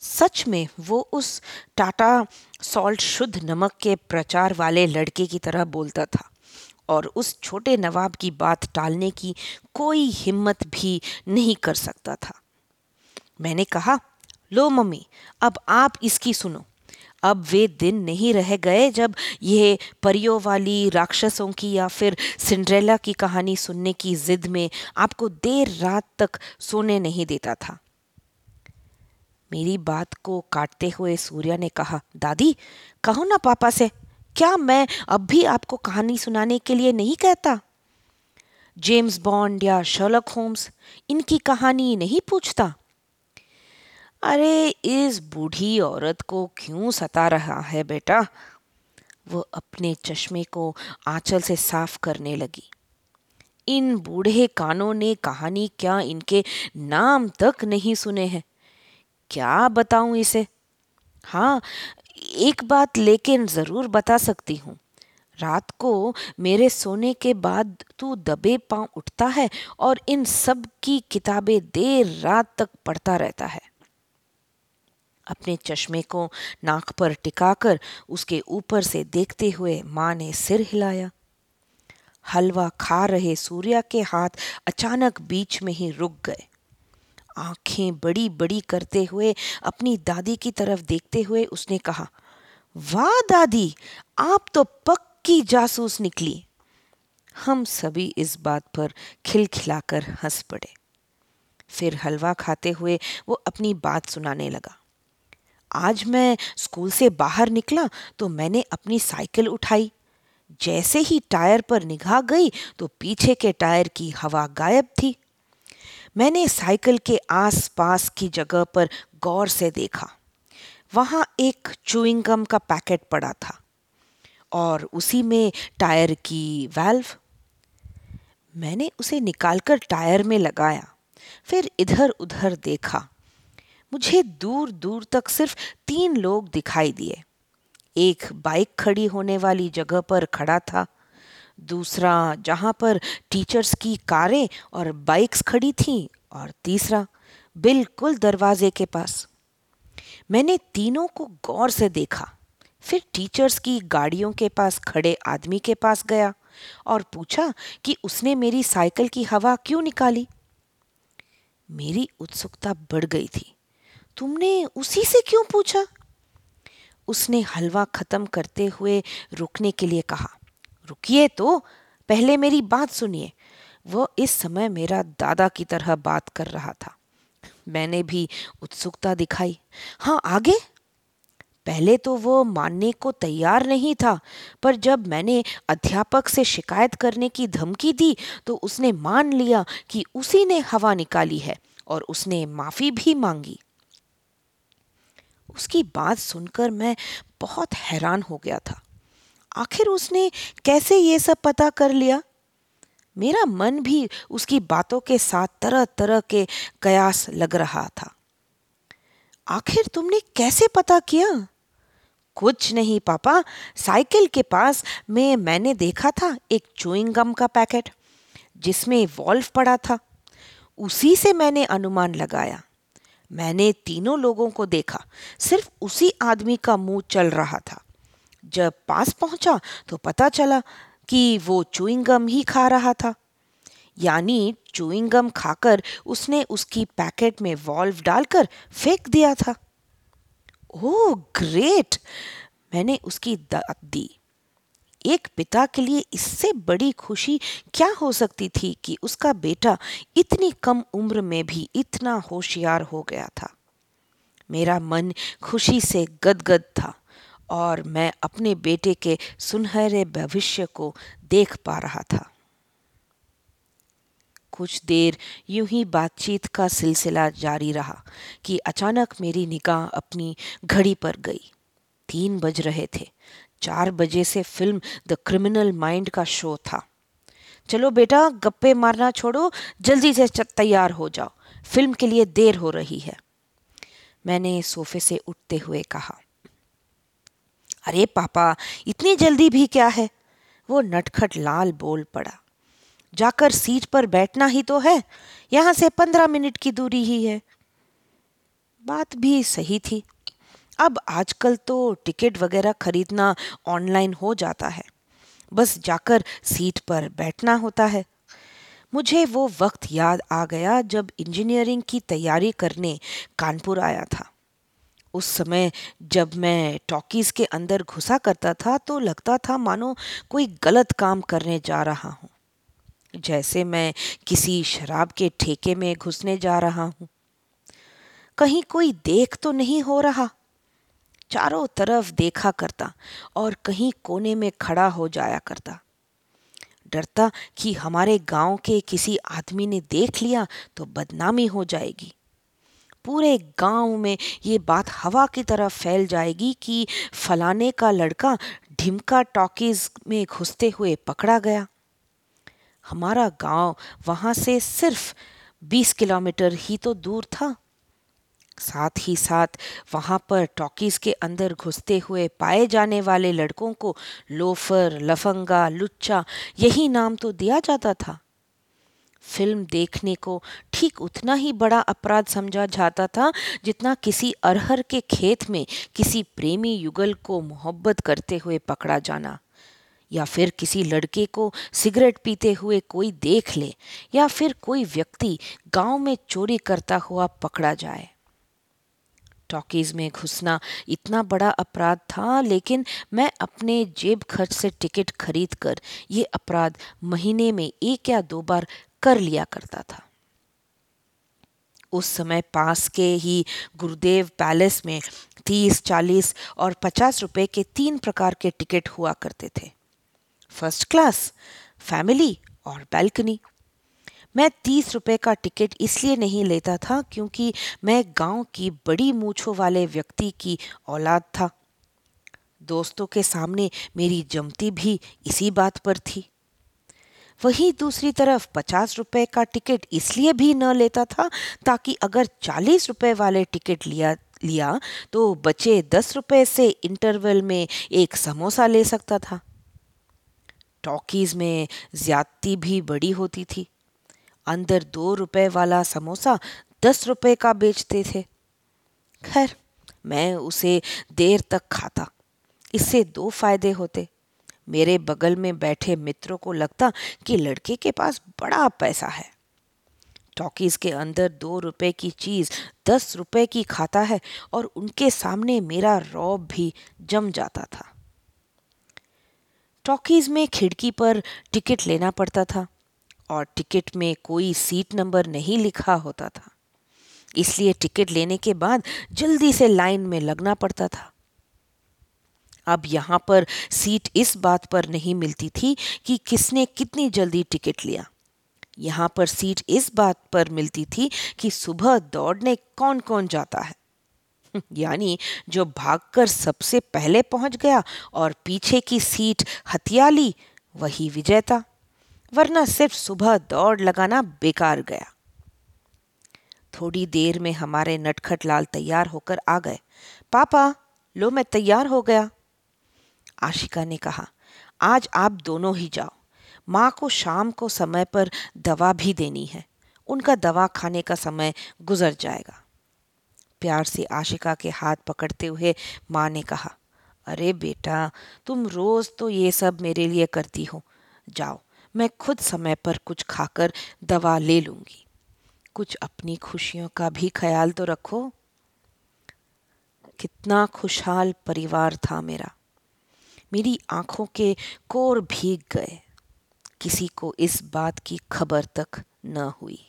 सच में वो उस टाटा सॉल्ट शुद्ध नमक के प्रचार वाले लड़के की तरह बोलता था। और उस छोटे नवाब की बात टालने की कोई हिम्मत भी नहीं कर सकता था। मैंने कहा, लो मम्मी, अब आप इसकी सुनो। अब वे दिन नहीं रह गए जब यह परियों वाली राक्षसों की या फिर सिंड्रेला की कहानी सुनने की जिद में आपको देर रात तक सोने नहीं देता था। मेरी बात को काटते हुए सूर्या ने कहा, दादी, कहो ना पापा से, क्या मैं अब भी आपको कहानी सुनाने के लिए नहीं कहता? जेम्स बॉन्ड या शर्लक होम्स इनकी कहानी नहीं पूछता। अरे, इस बूढ़ी औरत को क्यों सता रहा है बेटा? वो अपने चश्मे को आंचल से साफ़ करने लगी। इन बूढ़े कानों ने कहानी क्या इनके नाम तक नहीं सुने हैं? क्या बताऊँ इसे? हाँ एक बात लेकिन ज़रूर बता सकती हूँ। रात को मेरे सोने के बाद तू दबे पाँव उठता है और इन सब की किताबें देर रात तक पढ़ता रहता है। अपने चश्मे को नाक पर टिकाकर उसके ऊपर से देखते हुए माँ ने सिर हिलाया। हलवा खा रहे सूर्या के हाथ अचानक बीच में ही रुक गए। आँखें बड़ी बड़ी करते हुए अपनी दादी की तरफ़ देखते हुए उसने कहा, वाह दादी, आप तो पक्की जासूस निकली। हम सभी इस बात पर खिलखिलाकर हंस पड़े। फिर हलवा खाते हुए वो अपनी बात सुनाने लगा, आज मैं स्कूल से बाहर निकला तो मैंने अपनी साइकिल उठाई। जैसे ही टायर पर निगाह गई तो पीछे के टायर की हवा गायब थी। मैंने साइकिल के आस-पास की जगह पर गौर से देखा। वहाँ एक चुइंग गम का पैकेट पड़ा था और उसी में टायर की वाल्व मैंने उसे निकालकर टायर में लगाया, फिर इधर उधर देखा। मुझे दूर दूर तक सिर्फ़ तीन लोग दिखाई दिए। एक बाइक खड़ी होने वाली जगह पर खड़ा था दूसरा, जहाँ पर टीचर्स की कारें और बाइक्स खड़ी थीं और तीसरा, बिल्कुल दरवाजे के पास। मैंने तीनों को गौर से देखा। फिर टीचर्स की गाड़ियों के पास खड़े आदमी के पास गया और पूछा कि उसने मेरी साइकिल की हवा क्यों निकाली। मेरी उत्सुकता बढ़ गई थी। तुमने उसी से क्यों पूछा? उसने हलवा खत्म करते हुए रुकने के लिए कहा। रुकिए तो पहले मेरी बात सुनिए। वो इस समय मेरा दादा की तरह बात कर रहा था। मैंने भी उत्सुकता दिखाई। हाँ आगे? पहले तो वो मानने को तैयार नहीं था, पर जब मैंने अध्यापक से शिकायत करने की धमकी दी तो उसने मान लिया कि उसी ने हवा निकाली है और उसने माफ़ी भी मांगी। उसकी बात सुनकर मैं बहुत हैरान हो गया था। आखिर उसने कैसे ये सब पता कर लिया? मेरा मन भी उसकी बातों के साथ तरह तरह के कयास लग रहा था। आखिर तुमने कैसे पता किया? कुछ नहीं, पापा। साइकिल के पास में मैंने देखा था एक चुइंग गम का पैकेट, जिसमें वॉल्व पड़ा था। उसी से मैंने अनुमान लगाया। मैंने तीनों लोगों को देखा। सिर्फ़ उसी आदमी का मुँह चल रहा था। जब पास पहुँचा तो पता चला कि वो चुइंग गम ही खा रहा था। यानी चुइंग गम खाकर उसने उसकी पैकेट में वॉल्व डालकर फेंक दिया था। ओह ग्रेट मैंने उसकी दाद दी। एक पिता के लिए इससे बड़ी खुशी क्या हो सकती थी कि उसका बेटा इतनी कम उम्र में भी इतना होशियार हो गया था? मेरा मन खुशी से गदगद था। और मैं अपने बेटे के सुनहरे भविष्य को देख पा रहा था। कुछ देर यूँ ही बातचीत का सिलसिला जारी रहा कि अचानक मेरी निगाह अपनी घड़ी पर गई। तीन बज रहे थे। चार बजे से फ़िल्म द क्रिमिनल माइंड का शो था। चलो बेटा, गप्पे मारना छोड़ो, जल्दी से तैयार हो जाओ। फ़िल्म के लिए देर हो रही है। मैंने सोफे से उठते हुए कहा अरे पापा, इतनी जल्दी भी क्या है? वो नटखट लाल बोल पड़ा। जाकर सीट पर बैठना ही तो है, यहाँ से पंद्रह मिनट की दूरी ही है। बात भी सही थी। अब आजकल तो टिकट वगैरह खरीदना ऑनलाइन हो जाता है। बस जाकर सीट पर बैठना होता है। मुझे वो वक्त याद आ गया जब इंजीनियरिंग की तैयारी करने कानपुर आया था। उस समय जब मैं टॉकीज के अंदर घुसा करता था तो लगता था, मानो कोई गलत काम करने जा रहा हूँ। जैसे मैं किसी शराब के ठेके में घुसने जा रहा हूँ। कहीं कोई देख तो नहीं हो रहा। चारों तरफ़ देखा करता और कहीं कोने में खड़ा हो जाया करता। डरता कि हमारे गाँव के किसी आदमी ने देख लिया तो बदनामी हो जाएगी। पूरे गाँव में ये बात हवा की तरह फैल जाएगी कि फलाने का लड़का ढिमका टॉकीज में घुसते हुए पकड़ा गया। हमारा गाँव वहाँ से सिर्फ़ बीस किलोमीटर ही तो दूर था। साथ ही साथ वहाँ पर टॉकीज के अंदर घुसते हुए पाए जाने वाले लड़कों को लोफर, लफंगा, लुच्चा, यही नाम तो दिया जाता था। फ़िल्म देखने को ठीक उतना ही बड़ा अपराध समझा जाता था जितना किसी अरहर के खेत में किसी प्रेमी युगल को मोहब्बत करते हुए पकड़ा जाना। या फिर किसी लड़के को सिगरेट पीते हुए कोई देख ले, या फिर कोई व्यक्ति गाँव में चोरी करता हुआ पकड़ा जाए। टॉकीज में घुसना इतना बड़ा अपराध था, लेकिन मैं अपने जेब खर्च से टिकट खरीद कर ये अपराध महीने में एक या दो बार कर लिया करता था। उस समय पास के ही गुरुदेव पैलेस में तीस, चालीस और पचास रुपए के तीन प्रकार के टिकट हुआ करते थे। फ़र्स्ट क्लास, फैमिली और बैल्कनी। मैं तीस रुपए का टिकट इसलिए नहीं लेता था क्योंकि मैं गाँव की बड़ी मूछों वाले व्यक्ति की औलाद था। दोस्तों के सामने मेरी जमती भी इसी बात पर थी। वहीं दूसरी तरफ़ पचास रुपए का टिकट इसलिए भी न लेता था ताकि अगर चालीस रुपए वाले टिकट लिया लिया तो बचे दस रुपए से इंटरवल में एक समोसा ले सकता था। टॉकीज में ज्यादती भी बड़ी होती थी। अंदर दो रुपए वाला समोसा दस रुपए का बेचते थे। खैर, मैं उसे देर तक खाता। इससे दो फ़ायदे होते। मेरे बगल में बैठे मित्रों को लगता कि लड़के के पास बड़ा पैसा है। टॉकीज के अंदर दो रुपए की चीज़, दस रुपए की खाता है और उनके सामने मेरा रौब भी जम जाता था। टॉकीज में खिड़की पर टिकट लेना पड़ता था और टिकट में कोई सीट नंबर नहीं लिखा होता था। इसलिए टिकट लेने के बाद जल्दी से लाइन में लगना पड़ता था। अब यहाँ पर सीट इस बात पर नहीं मिलती थी कि किसने कितनी जल्दी टिकट लिया। यहाँ पर सीट इस बात पर मिलती थी कि सुबह दौड़ने कौन कौन जाता है। यानी जो भागकर सबसे पहले पहुँच गया और पीछे की सीट हथिया ली, वही विजेता। वरना सिर्फ़ सुबह दौड़ लगाना बेकार गया। थोड़ी देर में हमारे नटखट लाल तैयार होकर आ गए। पापा, लो मैं तैयार हो गया। आशिका ने कहा, आज आप दोनों ही जाओ। माँ को शाम को समय पर दवा भी देनी है। उनका दवा खाने का समय गुजर जाएगा। प्यार से आशिका के हाथ पकड़ते हुए माँ ने कहा, अरे बेटा, तुम रोज तो ये सब मेरे लिए करती हो। जाओ, मैं खुद समय पर कुछ खाकर दवा ले लूँगी। कुछ अपनी खुशियों का भी ख्याल तो रखो। कितना खुशहाल परिवार था मेरा। मेरी आँखों के कोर भीग गए। किसी को इस बात की खबर तक न हुई।